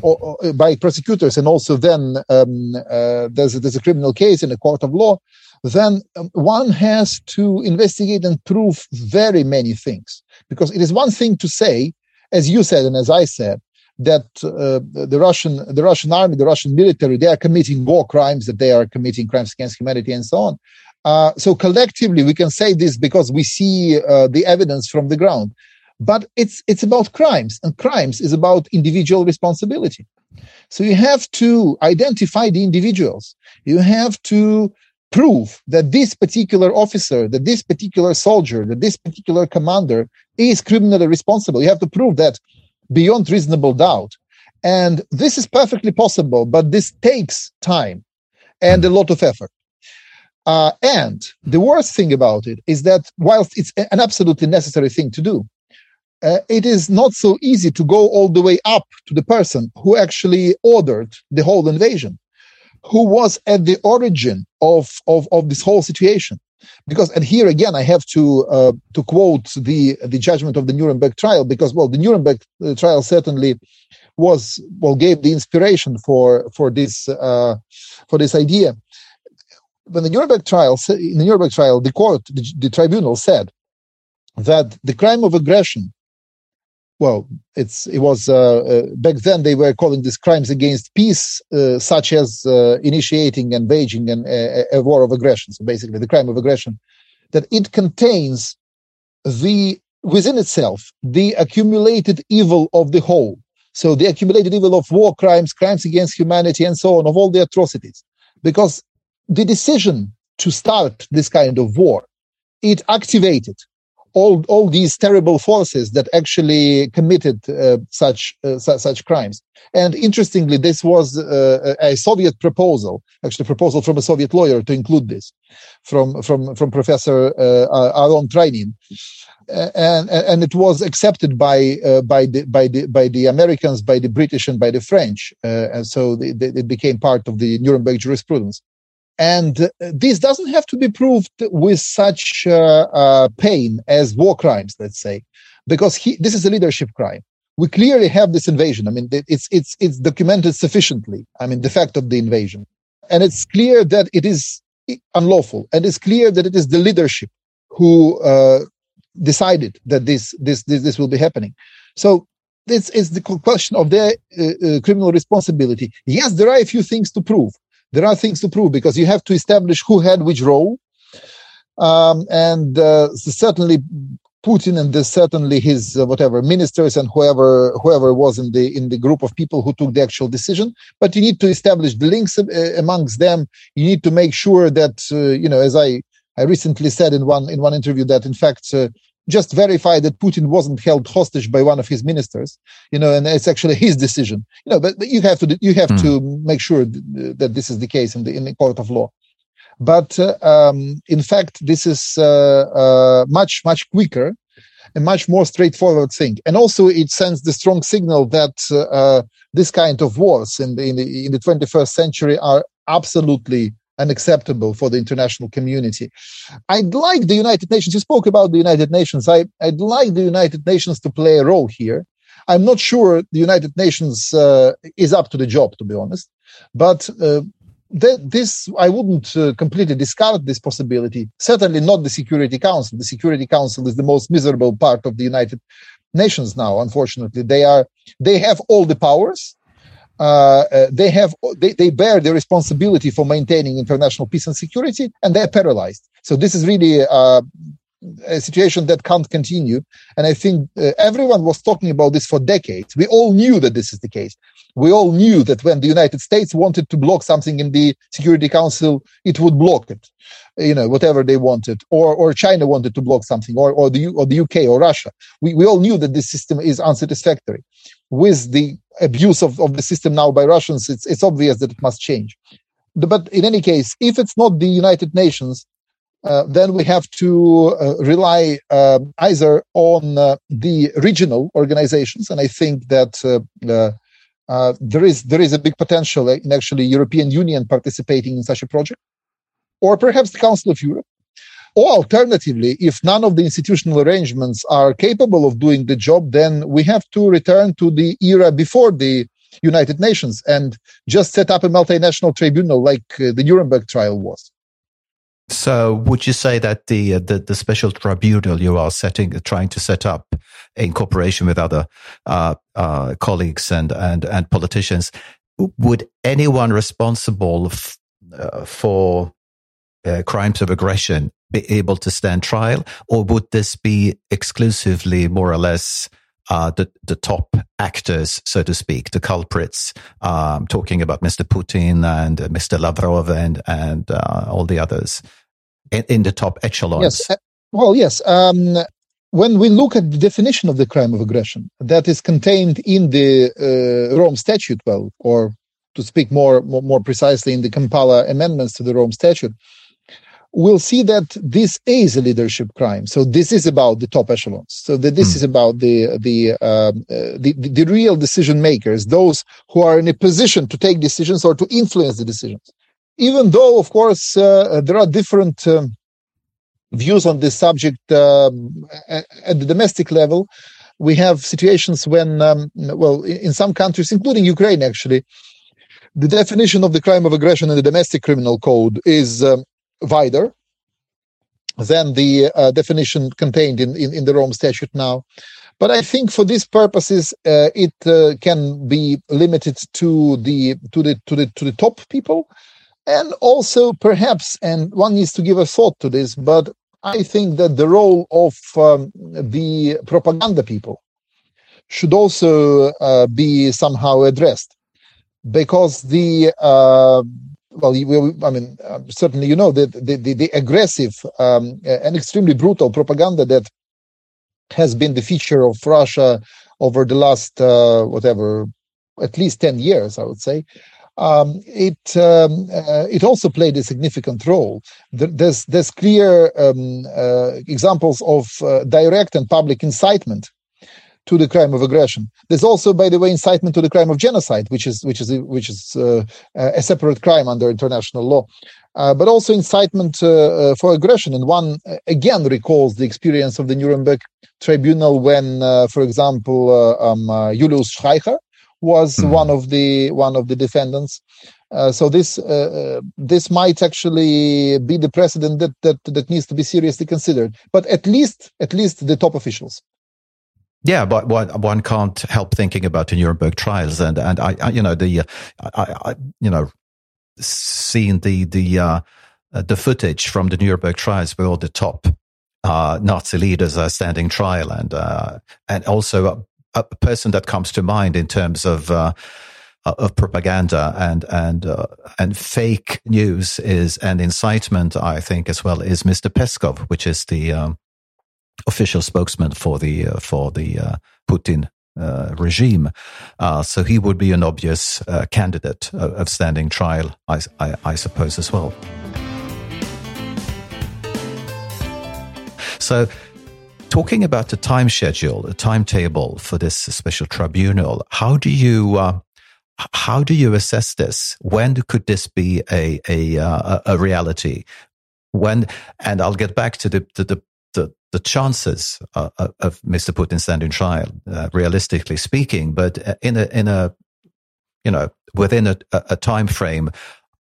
by prosecutors and also then um, uh, there's a, there's a criminal case in a court of law then um, one has to investigate and prove very many things. Because it is one thing to say as you said and as i said that uh, the russian the russian army the russian military they are committing war crimes that they are committing crimes against humanity and so on. Uh, so collectively we can say this because we see uh, the evidence from the ground but it's it's about crimes and crimes is about individual responsibility So you have to identify the individuals. You have to prove that this particular officer, that this particular soldier, that this particular commander is criminally responsible. You have to prove that beyond reasonable doubt. And this is perfectly possible, but this takes time and a lot of effort. Uh, and the worst thing about it is that whilst it's an absolutely necessary thing to do, uh, it is not so easy to go all the way up to the person who actually ordered the whole invasion, who was at the origin of, of, of this whole situation. Because, and here again, I have to uh, to quote the the judgment of the Nuremberg trial, because well, the Nuremberg uh, trial certainly was well gave the inspiration for for this uh, for this idea. When the Nuremberg trial, in the Nuremberg trial, the court, the, the tribunal said that the crime of aggression well, it's it was uh, uh, back then they were calling these crimes against peace, uh, such as initiating and waging an, a, a, war of aggression. So basically, the crime of aggression, that it contains the within itself the accumulated evil of the whole. So the accumulated evil of war crimes, crimes against humanity, and so on, of all the atrocities, because the decision to start this kind of war, it activated all all these terrible forces that actually committed uh, such uh, su- such crimes. And interestingly, this was uh, a Soviet proposal, actually a proposal from a Soviet lawyer to include this, from from from Professor uh, Aron Trainin. And, and it was accepted by uh, by the by the by the Americans, by the British, and by the French, uh, and so they, they, it became part of the Nuremberg jurisprudence. And uh, this doesn't have to be proved with such uh, uh, pain as war crimes, let's say, because he, this is a leadership crime. We clearly have this invasion. I mean, it's, it's, it's documented sufficiently. I mean, the fact of the invasion. And it's clear that it is unlawful. And it's clear that it is the leadership who uh, decided that this, this, this, this will be happening. So this is the question of their uh, uh, criminal responsibility. Yes, there are a few things to prove there are things to prove because you have to establish who had which role. Um, and uh, certainly Putin and certainly his uh, whatever ministers and whoever whoever was in the in the group of people who took the actual decision. But you need to establish the links uh, amongst them. You need to make sure that uh, you know, as I I recently said in one in one interview that in fact uh, just verify that Putin wasn't held hostage by one of his ministers, you know, and it's actually his decision, you know. But, but you have to you have mm. to make sure that this is the case in the in the court of law. But uh, um, in fact, this is uh, uh, much much quicker and much more straightforward thing. And also, it sends the strong signal that uh, this kind of wars in the, in the in the 21st century are absolutely unacceptable for the international community. I'd like the United Nations, you spoke about the United Nations, I, I'd like the United Nations to play a role here. I'm not sure the United Nations uh, is up to the job, to be honest, but uh, th- this I wouldn't uh, completely discard this possibility. Certainly not the Security Council. The Security Council is the most miserable part of the United Nations now. Unfortunately, they are they have all the powers uh, uh, they have they, they bear the responsibility for maintaining international peace and security, and they're paralyzed. So this is really uh, a situation that can't continue. And I think uh, everyone was talking about this for decades. We all knew that this is the case. We all knew that when the United States wanted to block something in the Security Council, it would block it, you know, whatever they wanted, or or China wanted to block something, or or the or the UK or Russia. We we all knew that this system is unsatisfactory. With the abuse of, of the system now by Russians, it's it's obvious that it must change. But in any case, if it's not the United Nations, uh, then we have to uh, rely uh, either on uh, the regional organizations, and I think that uh, there is there is a big potential in actually European Union participating in such a project, or perhaps the Council of Europe. Or alternatively, if none of the institutional arrangements are capable of doing the job, then we have to return to the era before the United Nations and just set up a multinational tribunal like uh, the Nuremberg trial was. So, would you say that the, uh, the, the special tribunal you are setting, trying to set up in cooperation with other uh, uh, colleagues and and and politicians, would anyone responsible f- uh, for uh, crimes of aggression be able to stand trial, or would this be exclusively, more or less, uh, the the top actors, so to speak, the culprits. Um, talking about Mr. Putin and uh, Mr. Lavrov and and uh, all the others in, in, the top echelons. Yes. Uh, well, yes. Um, when we look at the definition of the crime of aggression that is contained in the uh, Rome Statute, well, or to speak more, more, more precisely in the Kampala amendments to the Rome Statute, we'll see that this is a leadership crime. So this is about the top echelons. So that this mm. is about the the, um, uh, the, the real decision makers, those who are in a position to take decisions or to influence the decisions. Even though, of course, uh, there are different um, views on this subject um, at the domestic level. We have situations when, um, well, in some countries, including Ukraine, actually, the definition of the crime of aggression in the domestic criminal code is um, wider than the uh, definition contained in, in, in, the Rome Statute now. But I think for these purposes, uh, it uh, can be limited to the to the to the to the top people, and also perhaps, and one needs to give a thought to this. But I think that the role of um, the propaganda people should also uh, be somehow addressed because the uh, well, you, I mean, uh, certainly you know that the, the, the aggressive um, and extremely brutal propaganda that has been the feature of Russia over the last uh, whatever, at least ten years, I would say. Um, it um, uh, it also played a significant role. There's there's clear um, uh, examples of uh, direct and public incitement to the crime of aggression. There's also, by the way, incitement to the crime of genocide, which is which is which is uh, a separate crime under international law. Uh, but also incitement uh, uh for aggression. And one uh, again recalls the experience of the Nuremberg Tribunal when, uh, for example, um, Julius Streicher was mm-hmm. one of the one of the defendants. so this this might actually be the precedent that, that that needs to be seriously considered. But at least at least the top officials yeah, but one, can't help thinking about the Nuremberg trials, and and I, I you know the I, I you know seeing the the uh, the footage from the Nuremberg trials where all the top uh, Nazi leaders are standing trial, and uh, and also a, a, person that comes to mind in terms of uh, of propaganda and and uh, and fake news is and incitement, I think as well is Mr. Peskov, which is the um, official spokesman for the uh, for the uh, Putin uh, regime. Uh, so he would be an obvious uh, candidate of, of, standing trial, I, I, I, suppose, as well. So, talking about the time schedule, the timetable for this special tribunal, how do you uh, how do you assess this? When could this be a a, a reality? When and I'll get back to the to the the, the chances uh, of Mr. Putin standing trial, uh, realistically speaking, but uh, in a in a you know within a, a time frame,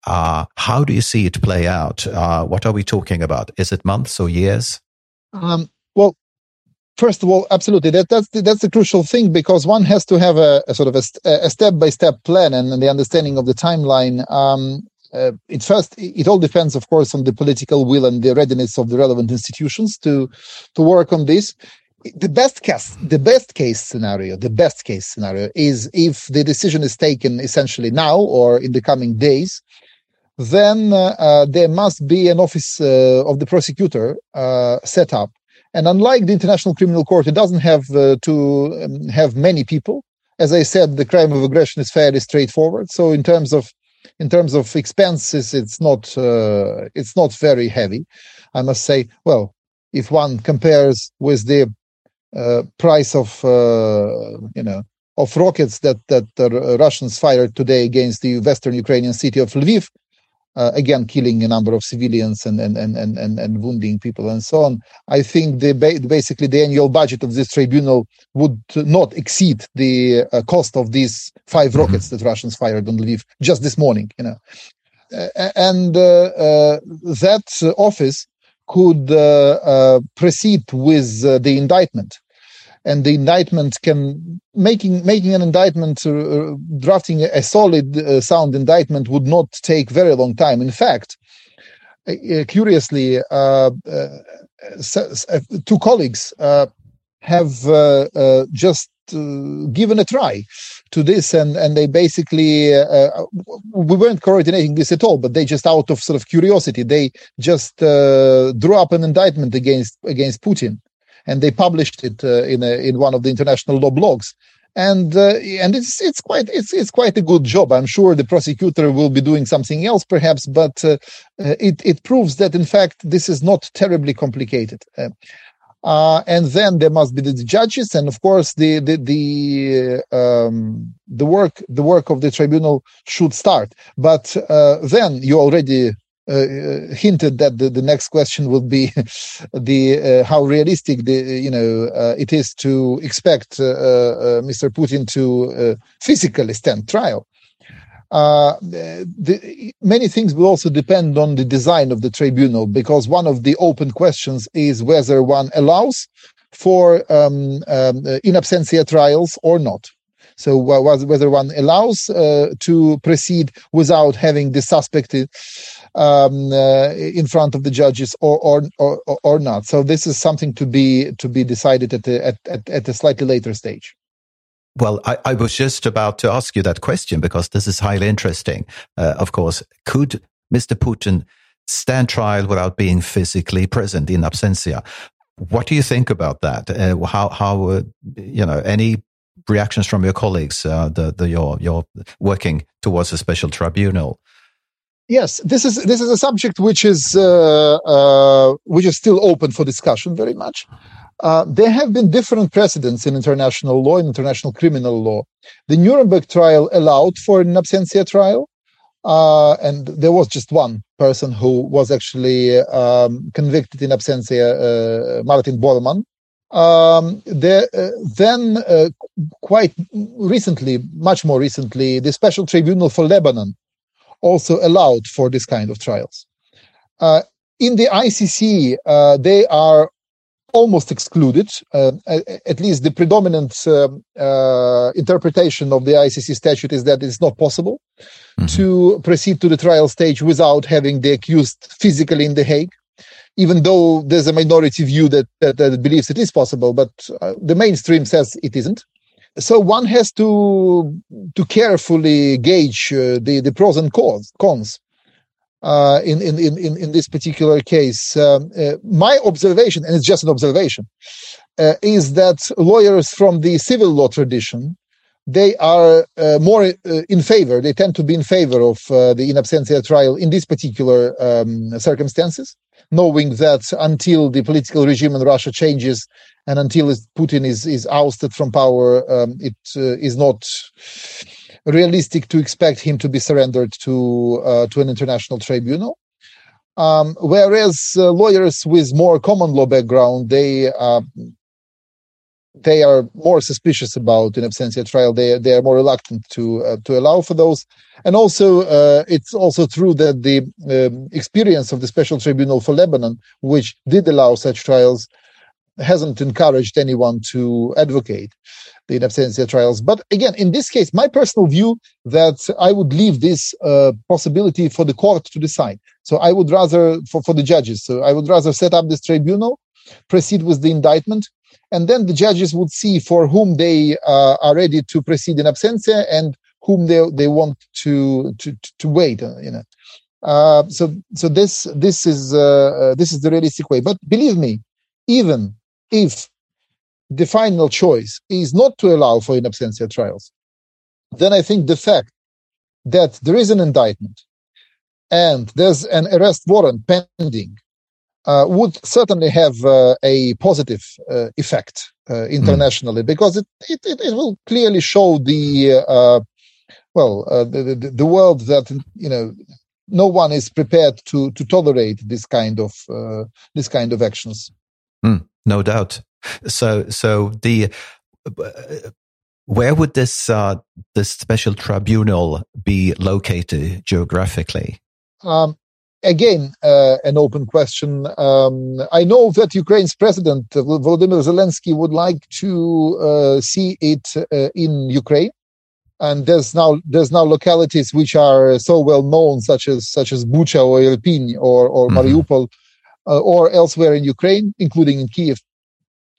uh, how do you see it play out? Uh, what are we talking about? Is it months or years? Um, well, first of all, absolutely. That, that's the, that's the crucial thing because one has to have a, a sort of a, a step by step plan and, and, the understanding of the timeline. Um, uh, it first it all depends of course on the political will and the readiness of the relevant institutions to to work on this. The best case the best case scenario the best case scenario is if the decision is taken essentially now or in the coming days then uh, uh, there must be an office uh, of the prosecutor uh, set up. And unlike the international criminal court it doesn't have uh, to um, have many people. As i said the crime of aggression is fairly straightforward. So in terms of in terms of expenses, it's not uh, it's not very heavy. I must say. Well, if one compares with the uh, price of uh, you know of rockets that that the Russians fired today against the western Ukrainian city of Lviv, uh, again killing a number of civilians and and, and, and, and wounding people and so on. I think the basically the annual budget of this tribunal would not exceed the uh, cost of these 5 mm-hmm. rockets that Russians fired on Lviv just this morning. You know, uh, and uh, that office could uh, proceed with the indictment and the indictment can making making an indictment uh, drafting a solid uh, sound indictment would not take very long time. In fact uh, curiously uh, uh, two colleagues uh, have uh, uh, just uh, given a try to this and and they basically uh, we weren't coordinating this at all but they just out of sort of curiosity they just uh, drew up an indictment against against putin and they published it uh, in a, in one of the international law blogs and uh, and it's it's quite it's it's quite a good job. I'm sure the prosecutor will be doing something else, perhaps, but uh, uh it it proves that in fact this is not terribly complicated. Uh, uh, and then there must be the judges, and of course the the the um, the work the work of the tribunal should start. But uh, then you already uh, hinted that the, the next question would be the uh, how realistic the you know uh, it is to expect Mr. Putin to physically stand trial. Uh, the, many things will also depend on the design of the tribunal because one of the open questions is whether one allows for um, um, in absentia trials or not. So whether one allows uh, to proceed without having the suspect um, uh, in front of the judges or, or or or not. So this is something to be to be decided at at, at, a slightly later stage. Well, I, I, was just about to ask you that question because this is highly interesting. Uh, of course, could Mr. Putin stand trial without being physically present in absentia? What do you think about that? Uh, how, how, uh, you know, any reactions from your colleagues, uh, the, the, you're, you're working towards a special tribunal? Yes, this is this is a subject which is uh, uh, which is still open for discussion very much. Uh, there have been different precedents in international law, in international criminal law. The Nuremberg trial allowed for an absentia trial, uh, and there was just one person who was actually um, convicted in absentia, uh, Martin Bormann. Um, there, uh, then, uh, quite recently, much more recently, the Special Tribunal for Lebanon also allowed for this kind of trials. Uh, in the ICC, uh, they are almost excluded. Uh, at least the predominant um, uh, interpretation of the ICC statute is that it's not possible mm-hmm. to proceed to the trial stage without having the accused physically in The Hague. Even though there's a minority view that, that, that believes it is possible, but uh, the mainstream says it isn't so one has to to carefully gauge uh, the the pros and cons cons uh, in, in in in this particular case. Um, uh, my observation, and it's just an observation, uh, is that lawyers from the civil law tradition they are uh, more uh, in favor. They tend to be in favor of the in absentia trial in these particular um, circumstances, knowing that until the political regime in Russia changes and until Putin is is ousted from power, um, it uh, is not realistic to expect him to be surrendered to uh, to an international tribunal. Um, whereas uh, lawyers with more common law background, they uh, they are more suspicious about in absentia trial. They they are more reluctant to uh, to allow for those. And also, uh, it's also true that the um, experience of the Special Tribunal for Lebanon, which did allow such trials, hasn't encouraged anyone to advocate the in absentia trials. But again, in this case, my personal view that I would leave this uh, possibility for the court to decide. So I would rather for, for the judges. So I would rather set up this tribunal, proceed with the indictment, and then the judges would see for whom they uh, are ready to proceed in absentia and whom they they want to to to wait. Uh, you know. Uh, so so this this is uh, uh, this is the realistic way. But believe me, even if the final choice is not to allow for in absentia trials, then I think the fact that there is an indictment and there's an arrest warrant pending would certainly have uh, a positive uh, effect uh, internationally mm. because it, it, it, will clearly show the uh, well uh, the, the, the world that you know no one is prepared to to tolerate this kind of this kind of actions. Mm. No doubt. So, so the where would this uh, this special tribunal be located geographically? Um, again, uh, an open question. Um, I know that Ukraine's president Volodymyr Zelensky would like to uh, see it uh, in Ukraine, and there's now there's now localities which are so well known, such as such as Bucha or Irpin or or mm-hmm. Mariupol uh, or elsewhere in Ukraine, including in Kiev.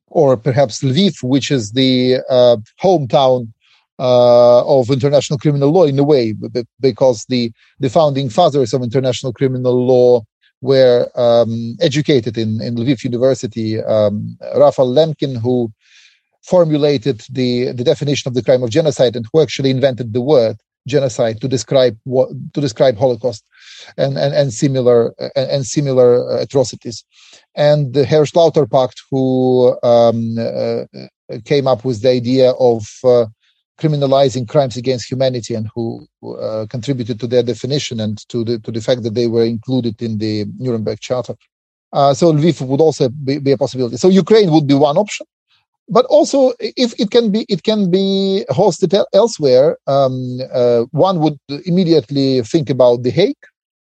or perhaps Lviv, which is the uh, hometown uh, of international criminal law in a way, because the, the founding fathers of international criminal law were um, educated in, in Lviv University. Um, Raphael Lemkin, who formulated the, the definition of the crime of genocide and who actually invented the word genocide to describe what to describe Holocaust and and, and similar and, and similar atrocities, and the Hersch Lauterpacht, who um, uh, came up with the idea of uh, criminalizing crimes against humanity and who uh, contributed to their definition and to the to the fact that they were included in the Nuremberg Charter. Uh, so Lviv would also be, be, a possibility. So Ukraine would be one option, but also if it can be it can be hosted elsewhere. Um, uh, one would immediately think about the Hague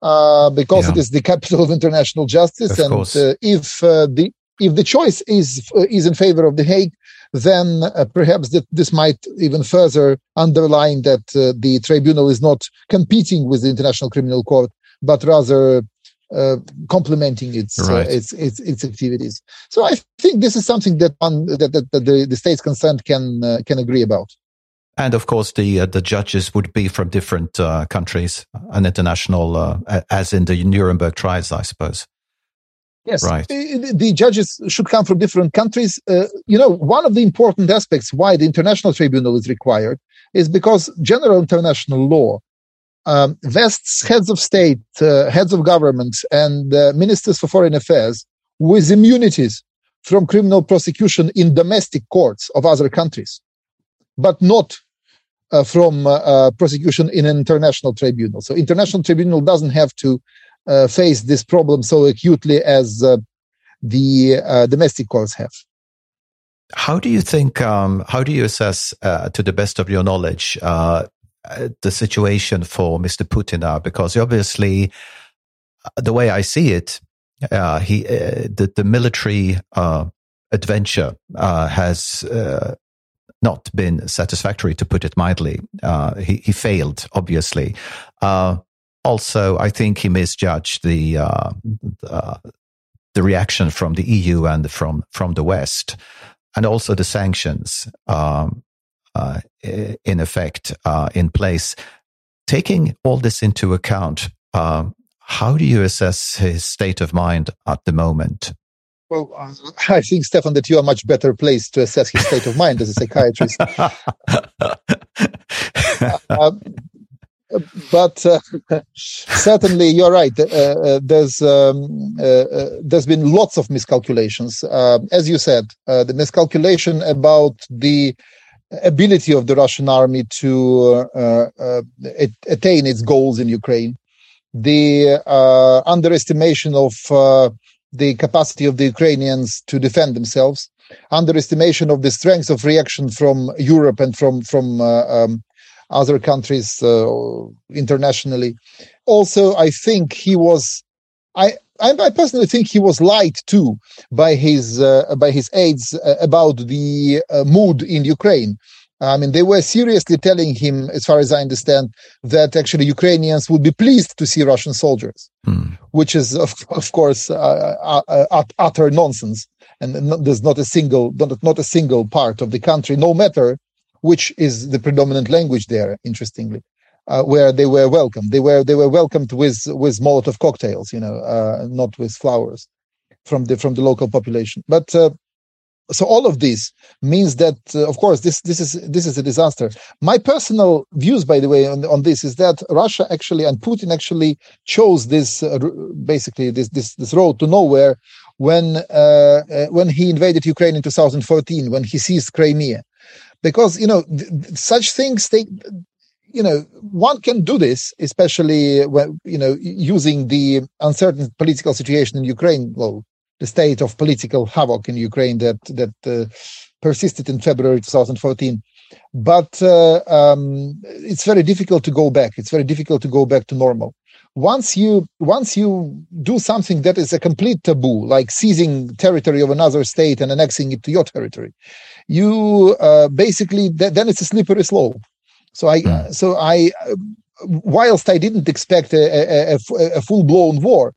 uh, because yeah. it is the capital of international justice, of and uh, if uh, the if the choice is is in favor of the Hague, then uh, perhaps that this might even further underline that uh, the tribunal is not competing with the International Criminal Court, but rather uh, complementing its, uh, its, its its activities. So I think this is something that one that, that, that the, the states concerned can uh, can agree about. And of course, the uh, the judges would be from different countries, and international, as in the Nuremberg trials, I suppose. Yes, right. The, judges should come from different countries. Uh, you know, one of the important aspects why the international tribunal is required is because general international law um, vests heads of state, uh, heads of government, and uh, ministers for foreign affairs with immunities from criminal prosecution in domestic courts of other countries, but not uh, from uh, uh, prosecution in an international tribunal. So, international tribunal doesn't have to face this problem so acutely as uh, the uh, domestic courts have. How do you think? Um, how do you assess, to the best of your knowledge, the situation for Mr. Putin now? Because obviously, the way I see it, uh, he uh, the the military uh, adventure has not been satisfactory, to put it mildly. he he failed, obviously also, I think he misjudged the uh, uh, the reaction from the EU and from from the West, and also the sanctions um, uh, in effect uh, in place. Taking all this into account, um, how do you assess his state of mind at the moment? Well, uh, I think, Stefan, that you are much better placed to assess his state of mind as a psychiatrist. uh, but uh, certainly you're right. Uh, uh, there's um, uh, uh there's been lots of miscalculations, uh, as you said. the miscalculation about the ability of the Russian army to attain its goals in Ukraine, the underestimation of the capacity of the Ukrainians to defend themselves, underestimation of the strength of reaction from Europe and from from um, other countries uh, internationally. Also, I think he was, I, I, personally think he was lied to by his uh, by his aides uh, about the uh, mood in Ukraine. I mean, they were seriously telling him, as far as I understand, that actually Ukrainians would be pleased to see Russian soldiers, mm. which is, of, of course, uh, uh, uh, utter nonsense. And there's not a single, not, not a single part of the country, no matter which is the predominant language there, interestingly, uh, where they were welcomed. They were they were welcomed with with Molotov cocktails, you know, uh, not with flowers from the from the local population. But uh, so all of this means that, uh, of course, this this is this is a disaster. My personal views, by the way, on, on this is that Russia actually and Putin actually chose this uh, basically this this this road to nowhere when uh, when he invaded Ukraine in 2014, when he seized Crimea because you know th- such things take you know one can do this especially when you know using the uncertain political situation in ukraine. Well the state of political havoc in ukraine that that uh, persisted in february 2014 but uh, um, it's very difficult to go back. It's very difficult to go back to normal once you once you do something that is a complete taboo like seizing territory of another state and annexing it to your territory you uh, basically th- then it's a slippery slope so i mm. so i whilst i didn't expect a, a, a, a full-blown war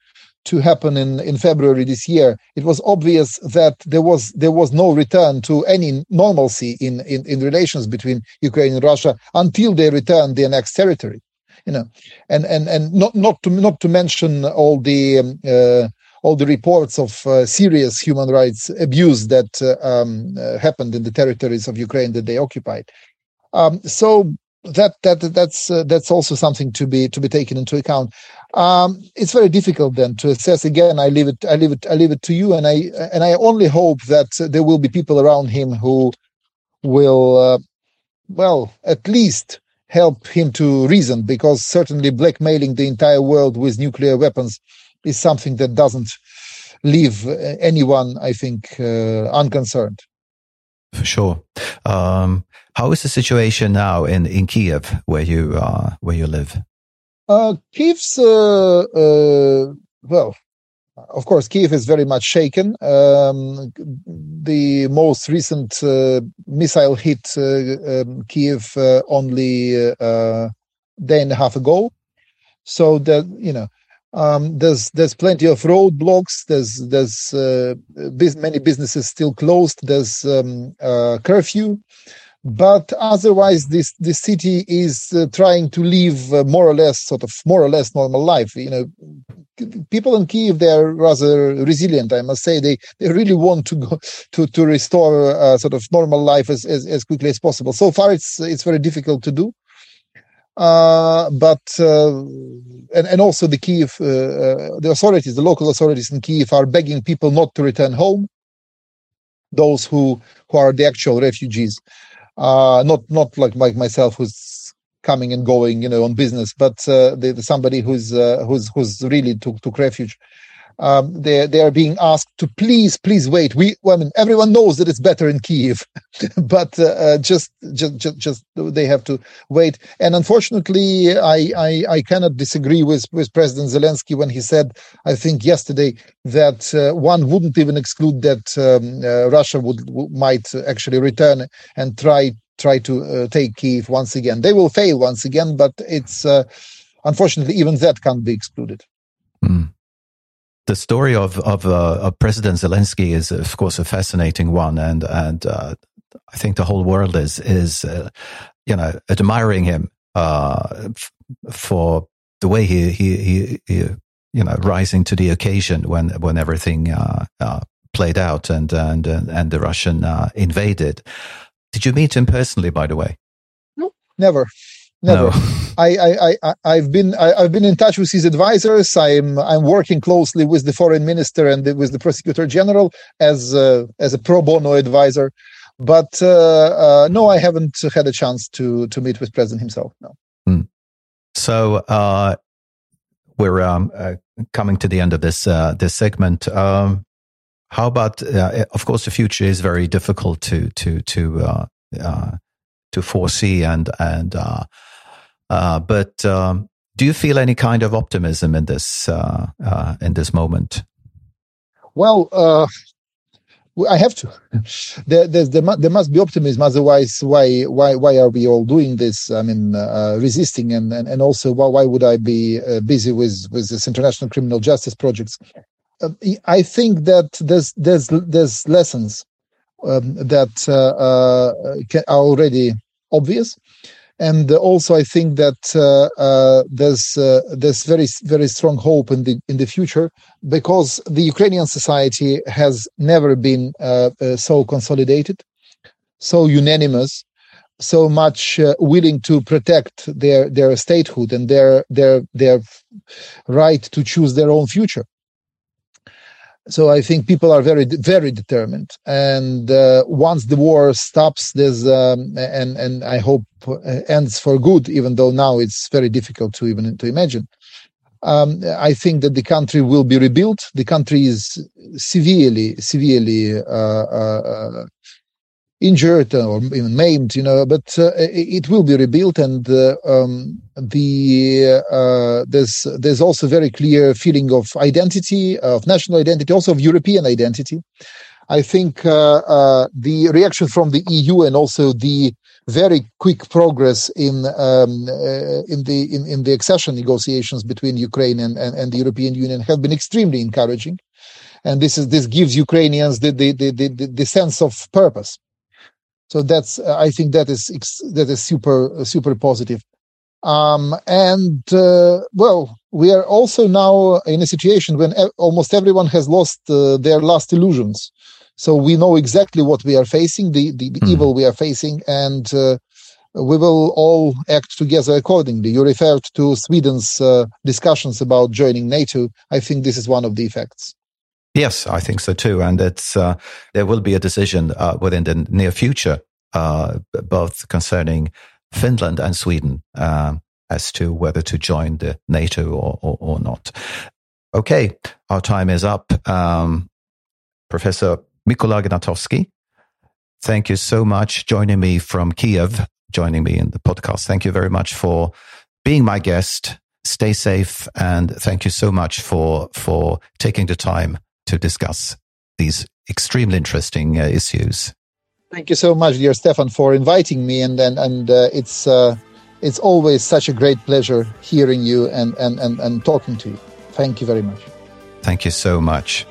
to happen in, in February this year, it was obvious that there was there was no return to any normalcy in, in, in relations between Ukraine and Russia until they returned the annexed territory. You know, and and and not not to not to mention all the um, uh, all the reports of uh, serious human rights abuse that uh, um, uh, happened in the territories of Ukraine that they occupied. Um, so that that that's uh, that's also something to be to be taken into account. Um, it's very difficult then to assess. Again, I leave it I leave it I leave it to you, and I and I only hope that there will be people around him who will, uh, well, at least help him to reason, because certainly blackmailing the entire world with nuclear weapons is something that doesn't leave anyone, I think, uh, unconcerned. For sure. Um, how is the situation now in, in Kiev, where you uh, where you live? Uh, Kiev's uh, uh, well, of course, Kiev is very much shaken. Um, the most recent uh, missile hit uh, um, Kiev uh, only a day and a half ago. So that you know, um, there's there's plenty of roadblocks. There's there's uh, many businesses still closed. There's um, uh, curfew, but otherwise, this this city is uh, trying to live uh, more or less sort of more or less normal life. You know, people in Kiev they are rather resilient. I must say they they really want to go to to restore uh, sort of normal life as, as as quickly as possible. So far, it's it's very difficult to do. Uh, but uh, and and also the Kiev uh, the authorities, the local authorities in Kiev, are begging people not to return home. Those who who are the actual refugees, uh, not not like like myself, who's coming and going, you know, on business, but the, the somebody who's who's who's really took took refuge um, they they are being asked to please please wait. We well, I mean everyone knows that it's better in Kiev, but uh, uh, just, just just just they have to wait. And unfortunately, I, I I cannot disagree with with President Zelensky when he said I think yesterday that uh, one wouldn't even exclude that um, uh, Russia would might actually return and try try to uh, take Kiev once again. They will fail once again, but it's uh, unfortunately even that can't be excluded. Mm the story of of, uh, of, President Zelensky is, of course, a fascinating one, and and uh, I think the whole world is is uh, you know admiring him uh, f- for the way he, he, he he you know rising to the occasion when when everything uh, uh, played out and and and the Russian invaded. Did you meet him personally, by the way? No, never. Never. No. I, I, I, I've been, I, have been in touch with his advisors. I'm, I'm working closely with the foreign minister and the, with the prosecutor general as, uh, as a pro bono advisor. But uh, uh, no, I haven't had a chance to to meet with President himself. No. Mm. So uh, we're um, uh, coming to the end of this uh, this segment. Um, how about? of course, the future is very difficult to to to to foresee and and uh, but um, do you feel any kind of optimism in this uh, uh, in this moment? Well, uh, I have to. there, there, there, must be optimism. Otherwise, why, why, why are we all doing this? I mean, uh, resisting, and, and, and also, why, why would I be uh, busy with with this international criminal justice projects? Uh, I think that there's there's there's lessons um, that are already obvious and also I think that uh, uh, there's uh, there's very very strong hope in the in the future because the Ukrainian society has never been so consolidated, so unanimous, so much uh, willing to protect their their statehood and their their their right to choose their own future so I think people are very, very determined. And uh, once the war stops, there's um, and and I hope uh, ends for good, even though now it's very difficult to even to imagine. Um, I think that the country will be rebuilt. The country is severely, severely uh, uh, uh injured or maimed, you know, but uh, it will be rebuilt. And uh, um, the uh, there's there's also very clear feeling of identity, of national identity, also of European identity. I think uh, uh, the reaction from the EU and also the very quick progress in um, uh, in the in, in the accession negotiations between Ukraine and, and, and the European Union have been extremely encouraging, and this is this gives Ukrainians the the the, the, the sense of purpose. So that's uh, I think that is that is super super positive. Um, and uh, well, we are also now in a situation when almost everyone has lost uh, their last illusions. So we know exactly what we are facing, the, the, the mm. evil we are facing, and uh, we will all act together accordingly. You referred to Sweden's uh, discussions about joining NATO. I think this is one of the effects. Yes, I think so too. And it's, uh, there will be a decision uh, within the near future, uh, both concerning Finland and Sweden uh, as to whether to join the NATO or, or, or, not. Okay, our time is up. Um, Professor Mykola Gnatovsky, thank you so much joining me from Kiev, joining me in the podcast. Thank you very much for being my guest. Stay safe and thank you so much for for taking the time to discuss these extremely interesting uh, issues. Thank you so much, dear Stefan, for inviting me, and and, and uh, it's uh, it's always such a great pleasure hearing you and, and, and, and talking to you. Thank you very much. Thank you so much.